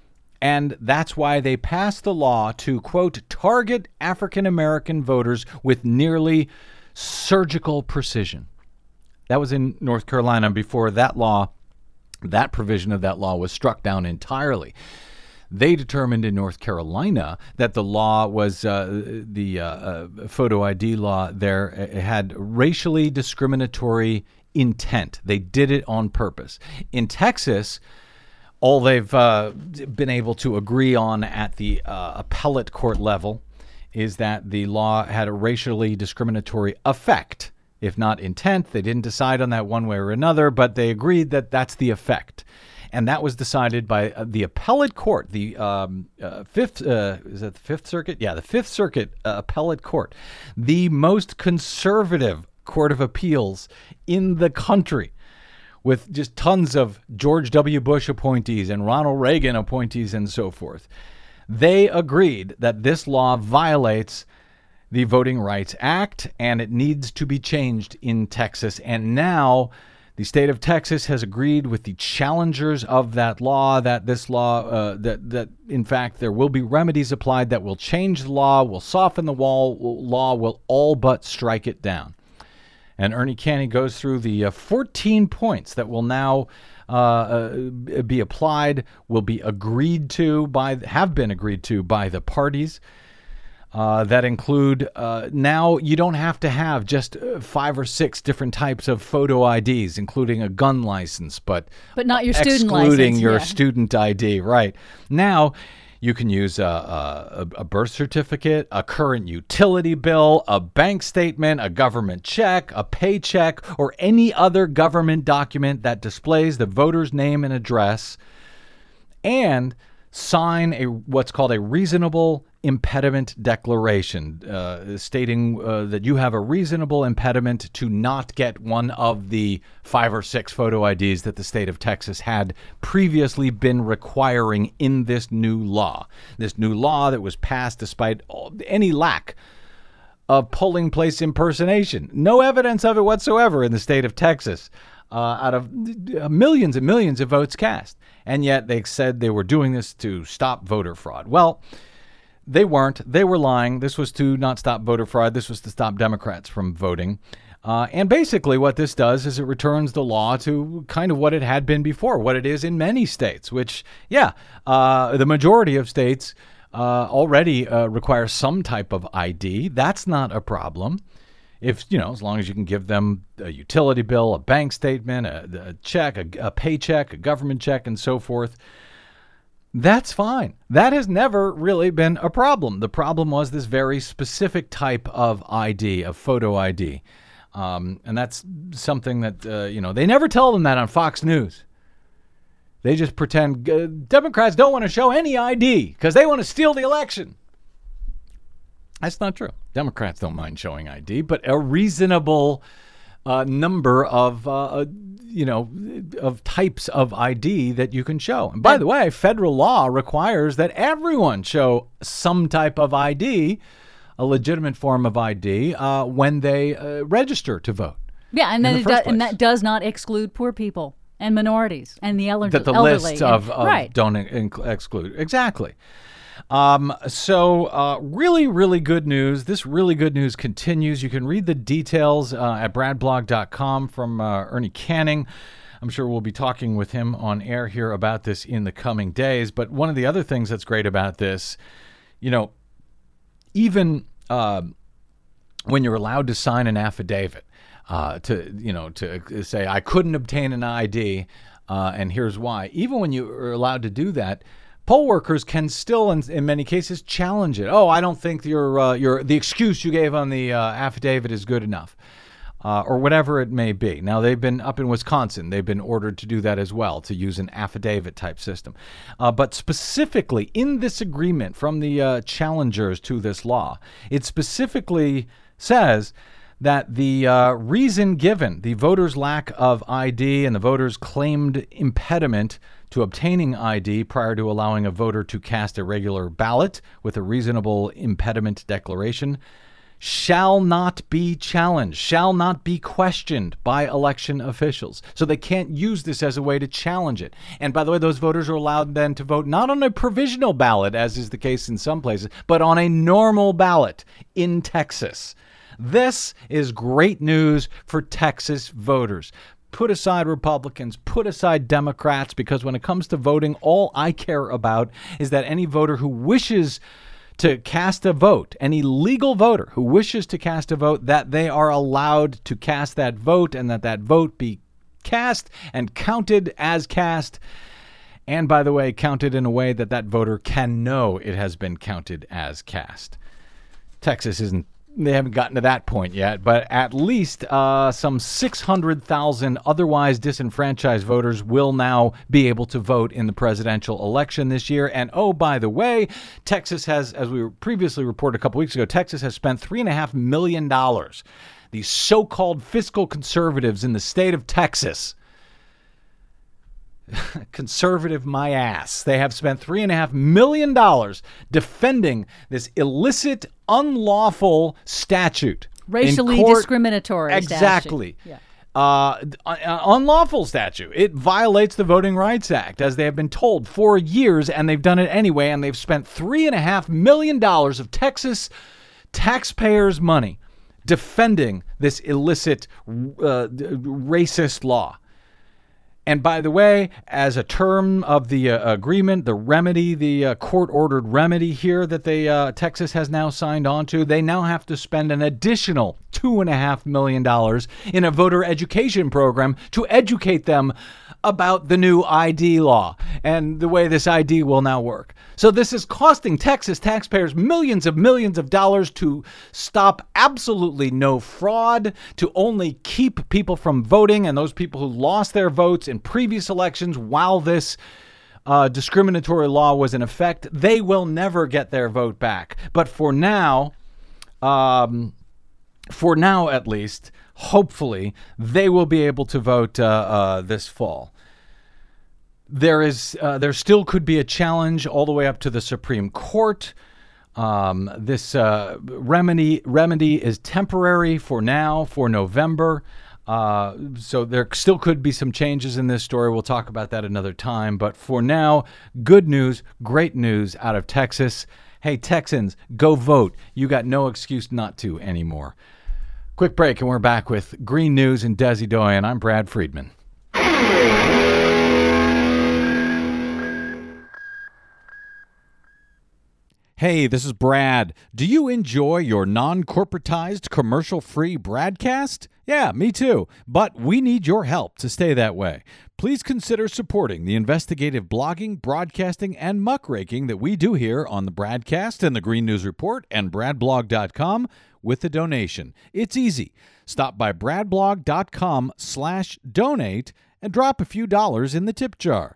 And that's why they passed the law to, quote, target African American voters with nearly surgical precision. That was in North Carolina before that law that provision of that law was struck down entirely. They determined in North Carolina that the law was uh, the uh, uh, photo ID law there uh, had racially discriminatory intent. They did it on purpose. In Texas, all they've uh, been able to agree on at the uh, appellate court level is that the law had a racially discriminatory effect if not intent. They didn't decide on that one way or another, but they agreed that that's the effect. And that was decided by uh, the appellate court, the um, uh, fifth, uh, is that the Fifth Circuit? Yeah, the Fifth Circuit uh, appellate court, the most conservative court of appeals in the country, with just tons of George W. Bush appointees and Ronald Reagan appointees and so forth. They agreed that this law violates the Voting Rights Act, and it needs to be changed in Texas. And now The state of Texas has agreed with the challengers of that law that this law, uh, that that in fact there will be remedies applied that will change the law, will soften the wall, law, will all but strike it down. And Ernie Canning goes through the uh, 14 points that will now uh, uh, be applied, will be agreed to by, have been agreed to by the parties. Uh, that include uh, now you don't have to have just uh, five or six different types of photo IDs, including a gun license, but But not your student excluding your yeah. student ID. Right now, you can use a, a, a birth certificate, a current utility bill, a bank statement, a government check, a paycheck, or any other government document that displays the voter's name and address and sign a what's called a reasonable impediment declaration, uh, stating uh, that you have a reasonable impediment to not get one of the five or six photo IDs that the state of Texas had previously been requiring in this new law. This new law that was passed despite all, any lack of polling place impersonation. No evidence of it whatsoever in the state of Texas uh, out of uh, millions and millions of votes cast. And yet they said they were doing this to stop voter fraud. Well, they weren't. They were lying. This was to not stop voter fraud. This was to stop Democrats from voting. Uh, and basically, what this does is it returns the law to kind of what it had been before, what it is in many states, which, yeah, uh, the majority of states uh, already uh, require some type of ID. That's not a problem. If, you know, as long as you can give them a utility bill, a bank statement, a, a check, a, a paycheck, a government check, and so forth. That's fine. That has never really been a problem. The problem was this very specific type of ID, of photo ID. Um, and that's something that, uh, you know, they never tell them that on Fox News. They just pretend uh, Democrats don't want to show any ID because they want to steal the election. That's not true. Democrats don't mind showing ID, but a reasonable uh, number of uh, uh, you know of types of ID that you can show. And by the way, federal law requires that everyone show some type of ID, a legitimate form of ID, uh, when they uh, register to vote. Yeah, and then the it first do- and that does not exclude poor people and minorities and the elder- that the elderly. list and- of, of right. don't inc- exclude exactly. Um, so uh, really, really good news. This really good news continues. You can read the details uh, at bradblog.com from uh, Ernie Canning. I'm sure we'll be talking with him on air here about this in the coming days. But one of the other things that's great about this, you know, even uh, when you're allowed to sign an affidavit uh, to you know to say I couldn't obtain an ID uh, and here's why. Even when you are allowed to do that, poll workers can still, in, in many cases, challenge it. Oh, I don't think your uh, your the excuse you gave on the uh, affidavit is good enough. Uh, or whatever it may be. Now, they've been up in Wisconsin, they've been ordered to do that as well, to use an affidavit type system. Uh, but specifically in this agreement from the uh, challengers to this law, it specifically says that the uh, reason given, the voter's lack of ID and the voter's claimed impediment to obtaining ID prior to allowing a voter to cast a regular ballot with a reasonable impediment declaration, shall not be challenged, shall not be questioned by election officials. So they can't use this as a way to challenge it. And by the way, those voters are allowed then to vote not on a provisional ballot, as is the case in some places, but on a normal ballot in Texas. This is great news for Texas voters. Put aside Republicans, put aside Democrats, because when it comes to voting, all I care about is that any voter who wishes to cast a vote, any legal voter who wishes to cast a vote, that they are allowed to cast that vote and that that vote be cast and counted as cast. And by the way, counted in a way that that voter can know it has been counted as cast. Texas isn't. They haven't gotten to that point yet, but at least uh, some 600,000 otherwise disenfranchised voters will now be able to vote in the presidential election this year. And oh, by the way, Texas has, as we previously reported a couple weeks ago, Texas has spent $3.5 million. These so called fiscal conservatives in the state of Texas conservative my ass. They have spent three and a half million dollars defending this illicit, unlawful statute. Racially discriminatory statute. Exactly. Yeah. uh, unlawful statute. It violates the Voting Rights Act, as they have been told for years, and they've done it anyway. And they've spent three and a half million dollars of Texas taxpayers' money defending this illicit, uh, racist law. And by the way, as a term of the uh, agreement, the remedy, the uh, court-ordered remedy here that they uh, Texas has now signed on to, they now have to spend an additional two and a half million dollars in a voter education program to educate them about the new ID law and the way this ID will now work. So this is costing Texas taxpayers millions of millions of dollars to stop absolutely no fraud, to only keep people from voting and those people who lost their votes in previous elections while this uh, discriminatory law was in effect, they will never get their vote back. But for now, um, for now at least, hopefully, they will be able to vote uh, uh, this fall. There is, uh, there still could be a challenge all the way up to the Supreme Court. Um, this uh, remedy remedy is temporary for now, for November. Uh, so there still could be some changes in this story. We'll talk about that another time. But for now, good news, great news out of Texas. Hey, Texans, go vote. You got no excuse not to anymore. Quick break, and we're back with Green News and Desi Doyen. I'm Brad Friedman. Hey, this is Brad. Do you enjoy your non corporatized, commercial free broadcast? Yeah, me too. But we need your help to stay that way. Please consider supporting the investigative blogging, broadcasting, and muckraking that we do here on the Bradcast and the Green News Report and BradBlog.com with a donation. It's easy. Stop by bradblog.com slash donate and drop a few dollars in the tip jar.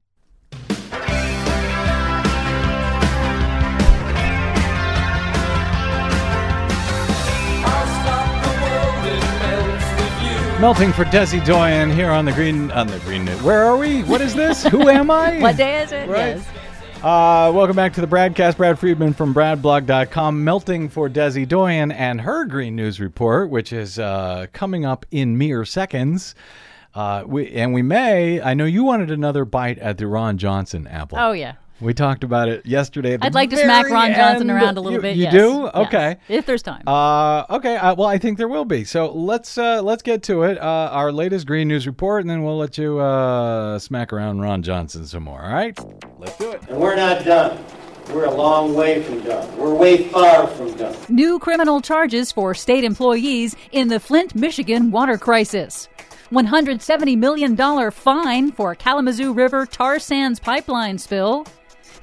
Melting for Desi Doyen here on the green on the green. Where are we? What is this? Who am I? what day is it? Right. Yes. Uh, welcome back to the BradCast. Brad Friedman from BradBlog.com, melting for Desi Doyen and her Green News Report, which is uh, coming up in mere seconds. Uh, we, and we may. I know you wanted another bite at the Ron Johnson apple. Oh yeah. We talked about it yesterday. I'd like to smack Ron Johnson around a little you, bit. You yes. do? Yes. Okay. If there's time. Uh, okay. Uh, well, I think there will be. So let's uh, let's get to it. Uh, our latest Green News report, and then we'll let you uh, smack around Ron Johnson some more. All right? Let's do it. And we're not done. We're a long way from done. We're way far from done. New criminal charges for state employees in the Flint, Michigan water crisis. $170 million fine for Kalamazoo River tar sands pipeline spill.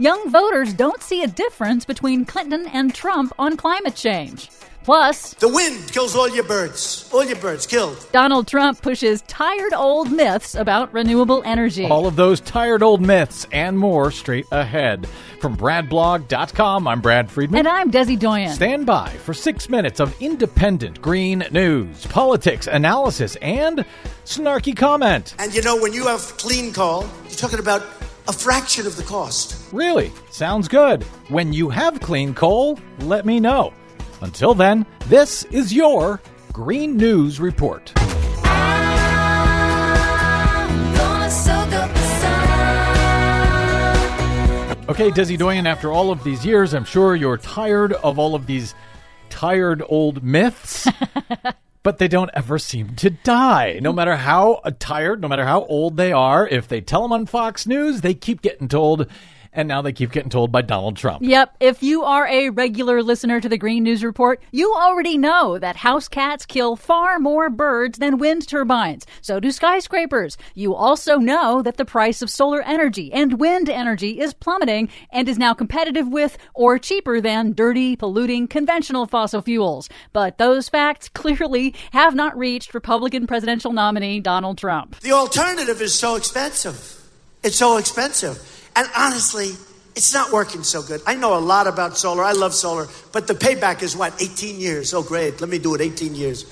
Young voters don't see a difference between Clinton and Trump on climate change. Plus, The wind kills all your birds. All your birds killed. Donald Trump pushes tired old myths about renewable energy. All of those tired old myths and more straight ahead. From BradBlog.com, I'm Brad Friedman. and I'm Desi Doyen. Stand by for six minutes of independent green news, politics, analysis, and snarky comment. And you know, when you have clean coal, you're talking about a fraction of the cost. Really? Sounds good. When you have clean coal, let me know. Until then, this is your Green News Report. Okay, Desi Doyen, after all of these years, I'm sure you're tired of all of these tired old myths. but they don't ever seem to die. No matter how tired, no matter how old they are, if they tell them on Fox News, they keep getting told. And now they keep getting told by Donald Trump. Yep, if you are a regular listener to the Green News Report, you already know that house cats kill far more birds than wind turbines. So do skyscrapers. You also know that the price of solar energy and wind energy is plummeting and is now competitive with or cheaper than dirty, polluting conventional fossil fuels. But those facts clearly have not reached Republican presidential nominee Donald Trump. The alternative is so expensive. It's so expensive. And honestly, It's not working so good. I know a lot about solar. I love solar, but the payback is what? 18 years. Oh, great. Let me do it 18 years.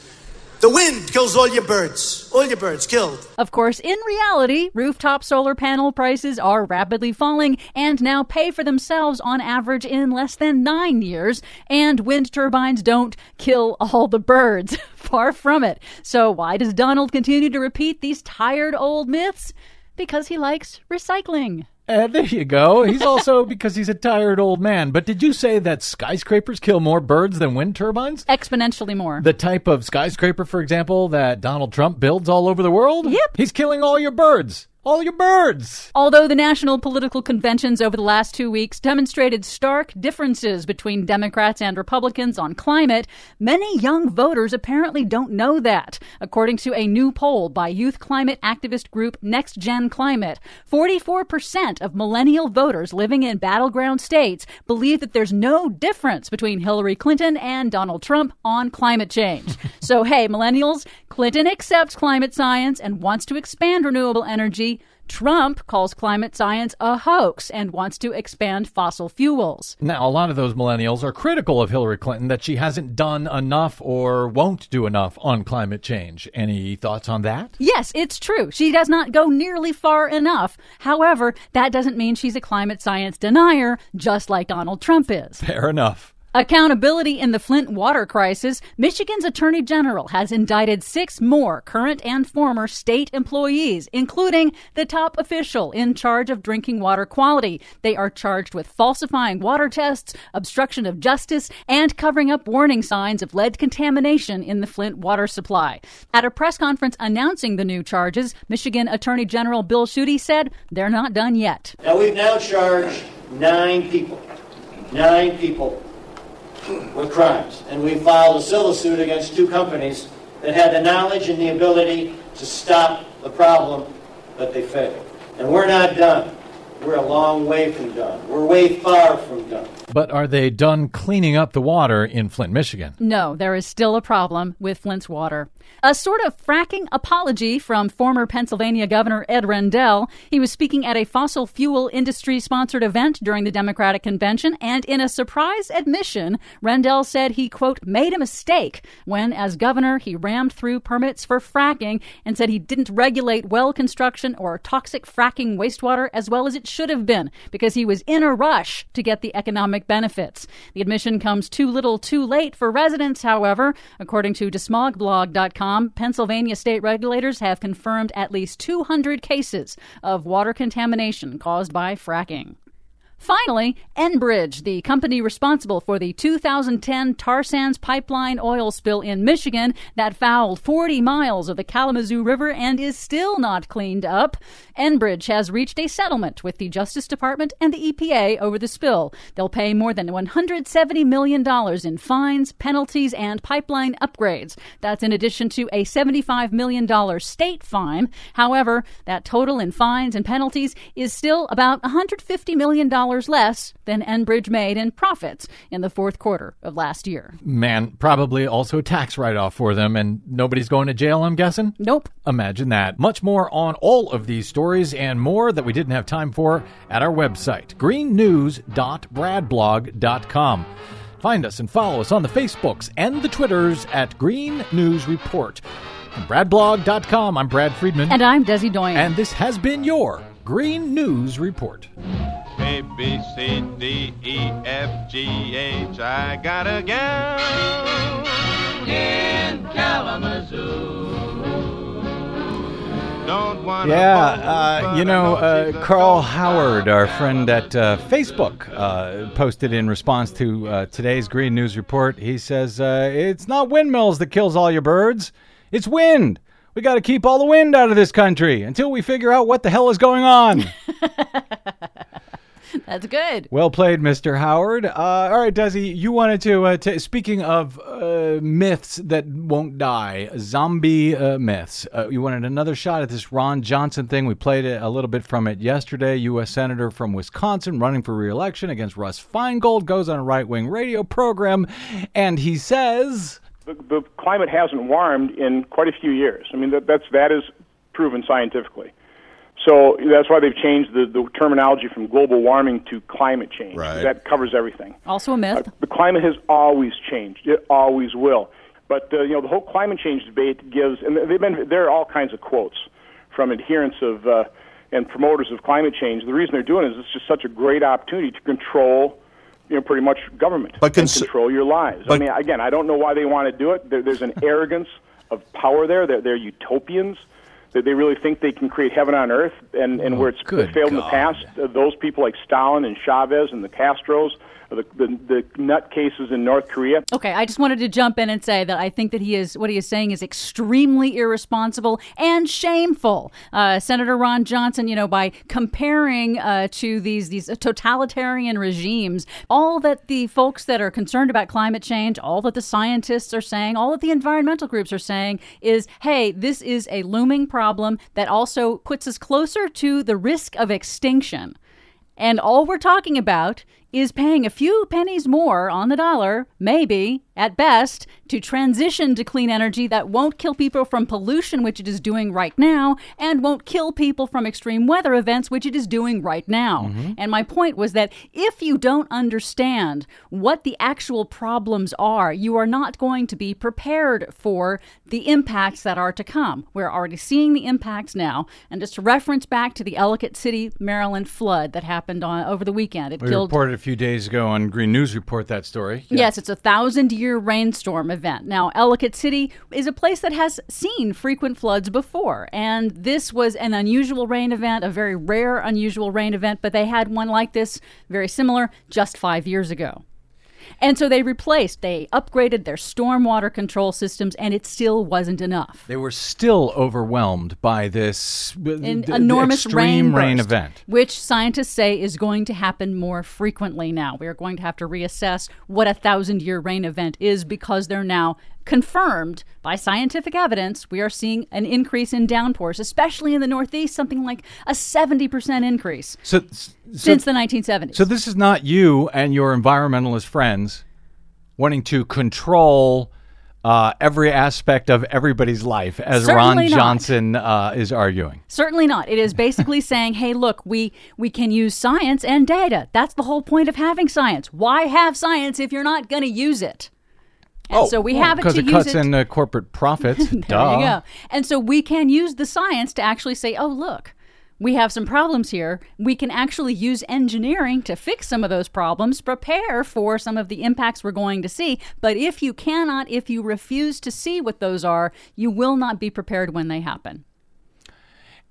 The wind kills all your birds. All your birds killed. Of course, in reality, rooftop solar panel prices are rapidly falling and now pay for themselves on average in less than nine years. And wind turbines don't kill all the birds. Far from it. So, why does Donald continue to repeat these tired old myths? Because he likes recycling. And there you go. He's also because he's a tired old man. But did you say that skyscrapers kill more birds than wind turbines? Exponentially more. The type of skyscraper, for example, that Donald Trump builds all over the world? Yep. He's killing all your birds. All your birds. Although the national political conventions over the last two weeks demonstrated stark differences between Democrats and Republicans on climate, many young voters apparently don't know that. According to a new poll by youth climate activist group Next Gen Climate, 44% of millennial voters living in battleground states believe that there's no difference between Hillary Clinton and Donald Trump on climate change. so, hey, millennials, Clinton accepts climate science and wants to expand renewable energy. Trump calls climate science a hoax and wants to expand fossil fuels. Now, a lot of those millennials are critical of Hillary Clinton that she hasn't done enough or won't do enough on climate change. Any thoughts on that? Yes, it's true. She does not go nearly far enough. However, that doesn't mean she's a climate science denier, just like Donald Trump is. Fair enough. Accountability in the Flint water crisis. Michigan's Attorney General has indicted six more current and former state employees, including the top official in charge of drinking water quality. They are charged with falsifying water tests, obstruction of justice, and covering up warning signs of lead contamination in the Flint water supply. At a press conference announcing the new charges, Michigan Attorney General Bill Schuette said they're not done yet. Now, we've now charged nine people, nine people with crimes. And we filed a civil suit against two companies that had the knowledge and the ability to stop the problem, but they failed. And we're not done. We're a long way from done. We're way far from done. But are they done cleaning up the water in Flint, Michigan? No, there is still a problem with Flint's water. A sort of fracking apology from former Pennsylvania Governor Ed Rendell. He was speaking at a fossil fuel industry sponsored event during the Democratic convention, and in a surprise admission, Rendell said he, quote, made a mistake when, as governor, he rammed through permits for fracking and said he didn't regulate well construction or toxic fracking wastewater as well as it should have been because he was in a rush to get the economic benefits. The admission comes too little too late for residents, however. According to desmogblog.com, Pennsylvania state regulators have confirmed at least 200 cases of water contamination caused by fracking. Finally, Enbridge, the company responsible for the 2010 tar sands pipeline oil spill in Michigan that fouled 40 miles of the Kalamazoo River and is still not cleaned up. Enbridge has reached a settlement with the Justice Department and the EPA over the spill. They'll pay more than $170 million in fines, penalties, and pipeline upgrades. That's in addition to a $75 million state fine. However, that total in fines and penalties is still about $150 million less than Enbridge made in profits in the fourth quarter of last year. Man, probably also a tax write off for them, and nobody's going to jail, I'm guessing? Nope. Imagine that. Much more on all of these stories and more that we didn't have time for at our website, greennews.bradblog.com. Find us and follow us on the Facebooks and the Twitters at Green News Report. From bradblog.com, I'm Brad Friedman. And I'm Desi Doyen. And this has been your Green News Report. A, B, C, D, E, F, G, H. I got a gal in Kalamazoo. Don't Yeah, uh, you know, uh, Carl Howard, our friend at uh, Facebook, uh, posted in response to uh, today's Green News Report. He says, uh, It's not windmills that kills all your birds, it's wind. We got to keep all the wind out of this country until we figure out what the hell is going on. That's good. well played, Mr. Howard. Uh, all right, Desi, you wanted to, uh, t- speaking of uh, myths that won't die, zombie uh, myths, uh, you wanted another shot at this Ron Johnson thing. We played a little bit from it yesterday. U.S. Senator from Wisconsin running for reelection against Russ Feingold goes on a right wing radio program, and he says. the, the climate hasn't warmed in quite a few years. I mean, that, that's that is proven scientifically. So that's why they've changed the, the terminology from global warming to climate change. Right. That covers everything. Also a myth. Uh, the climate has always changed. It always will. But uh, you know, the whole climate change debate gives, and they've been there are all kinds of quotes from adherents of uh, and promoters of climate change. The reason they're doing it is it's just such a great opportunity to control, you know, pretty much government But and cons- control your lives. I mean, again, I don't know why they want to do it. There, there's an arrogance of power there. They're, they're utopians. They really think they can create heaven on earth, and, and oh, where it's failed in the past, those people like Stalin and Chavez and the Castros, the, the, the nutcases in North Korea, Okay, I just wanted to jump in and say that I think that he is what he is saying is extremely irresponsible and shameful. Uh, Senator Ron Johnson, you know, by comparing uh, to these these totalitarian regimes, all that the folks that are concerned about climate change, all that the scientists are saying, all that the environmental groups are saying is, hey, this is a looming problem that also puts us closer to the risk of extinction. And all we're talking about is paying a few pennies more on the dollar, maybe at best, to transition to clean energy that won't kill people from pollution, which it is doing right now, and won't kill people from extreme weather events, which it is doing right now. And my point was that if you don't understand what the actual problems are, you are not going to be prepared for the impacts that are to come. We're already seeing the impacts now. And just to reference back to the Ellicott City, Maryland flood that happened on over the weekend, it We killed few days ago on Green News Report that story. Yeah. Yes, it's a thousand year rainstorm event. Now, Ellicott City is a place that has seen frequent floods before, and this was an unusual rain event, a very rare, unusual rain event, but they had one like this, very similar, just five years ago. And so they replaced, they upgraded their stormwater control systems, and it still wasn't enough. They were still overwhelmed by this An d- enormous extreme rain, burst, event. which scientists say is going to happen more frequently now. We are going to have to reassess what a thousand year rain event is because they're now confirmed by scientific evidence. We are seeing an increase in downpours, especially in the Northeast, something like a 70% increase So, so, since the 1970s. so this is not you and your environmentalist friends wanting to control uh, every aspect of everybody's life, as Ron Certainly not. Johnson uh, is arguing. Certainly not. It is basically saying, "Hey, look, we we can use science and data. That's the whole point of having science. Why have science if you're not going to use it?" And so we have it because it cuts it. in uh, corporate profits. there Duh. you go. And so we can use the science to actually say, "Oh, look, we have some problems here. We can actually use engineering to fix some of those problems, prepare for some of the impacts we're going to see. But if you cannot, if you refuse to see what those are, you will not be prepared when they happen."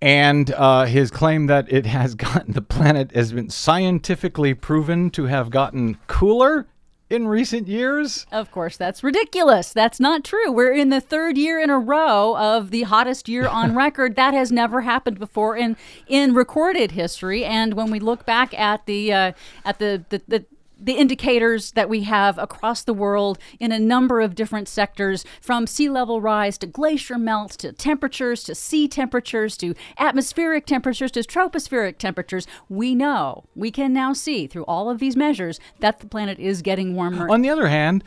And uh, his claim that it has gotten the planet has been scientifically proven to have gotten cooler in recent years. Of course, that's ridiculous. That's not true. We're in the third year in a row of the hottest year on record. That has never happened before in in recorded history. And when we look back at the uh, at the, the the the indicators that we have across the world in a number of different sectors, from sea level rise to glacier melt to temperatures to sea temperatures to atmospheric temperatures to tropospheric temperatures, we know, we can now see through all of these measures that the planet is getting warmer. On the other hand,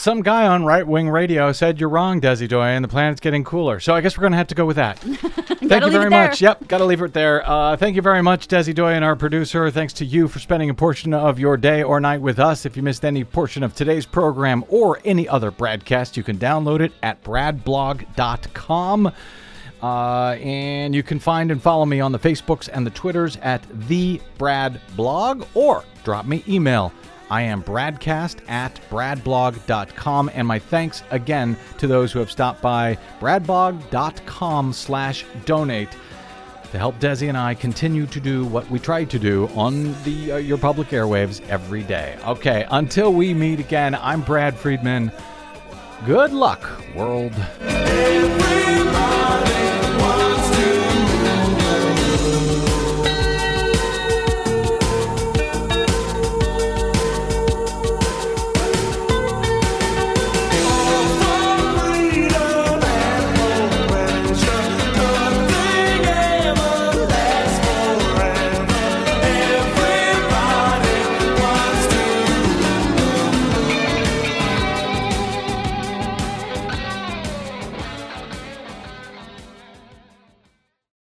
some guy on right wing radio said you're wrong, Desi Doyen. The planet's getting cooler. So I guess we're going to have to go with that. thank you very much. Yep, got to leave it there. Uh, thank you very much, Desi Doyen, our producer. Thanks to you for spending a portion of your day or night with us. If you missed any portion of today's program or any other broadcast, you can download it at bradblog.com. Uh, and you can find and follow me on the Facebooks and the Twitters at the Brad Blog or drop me email. I am bradcast at bradblog.com. And my thanks again to those who have stopped by bradblog.com slash donate to help Desi and I continue to do what we try to do on the uh, your public airwaves every day. Okay, until we meet again, I'm Brad Friedman. Good luck, world.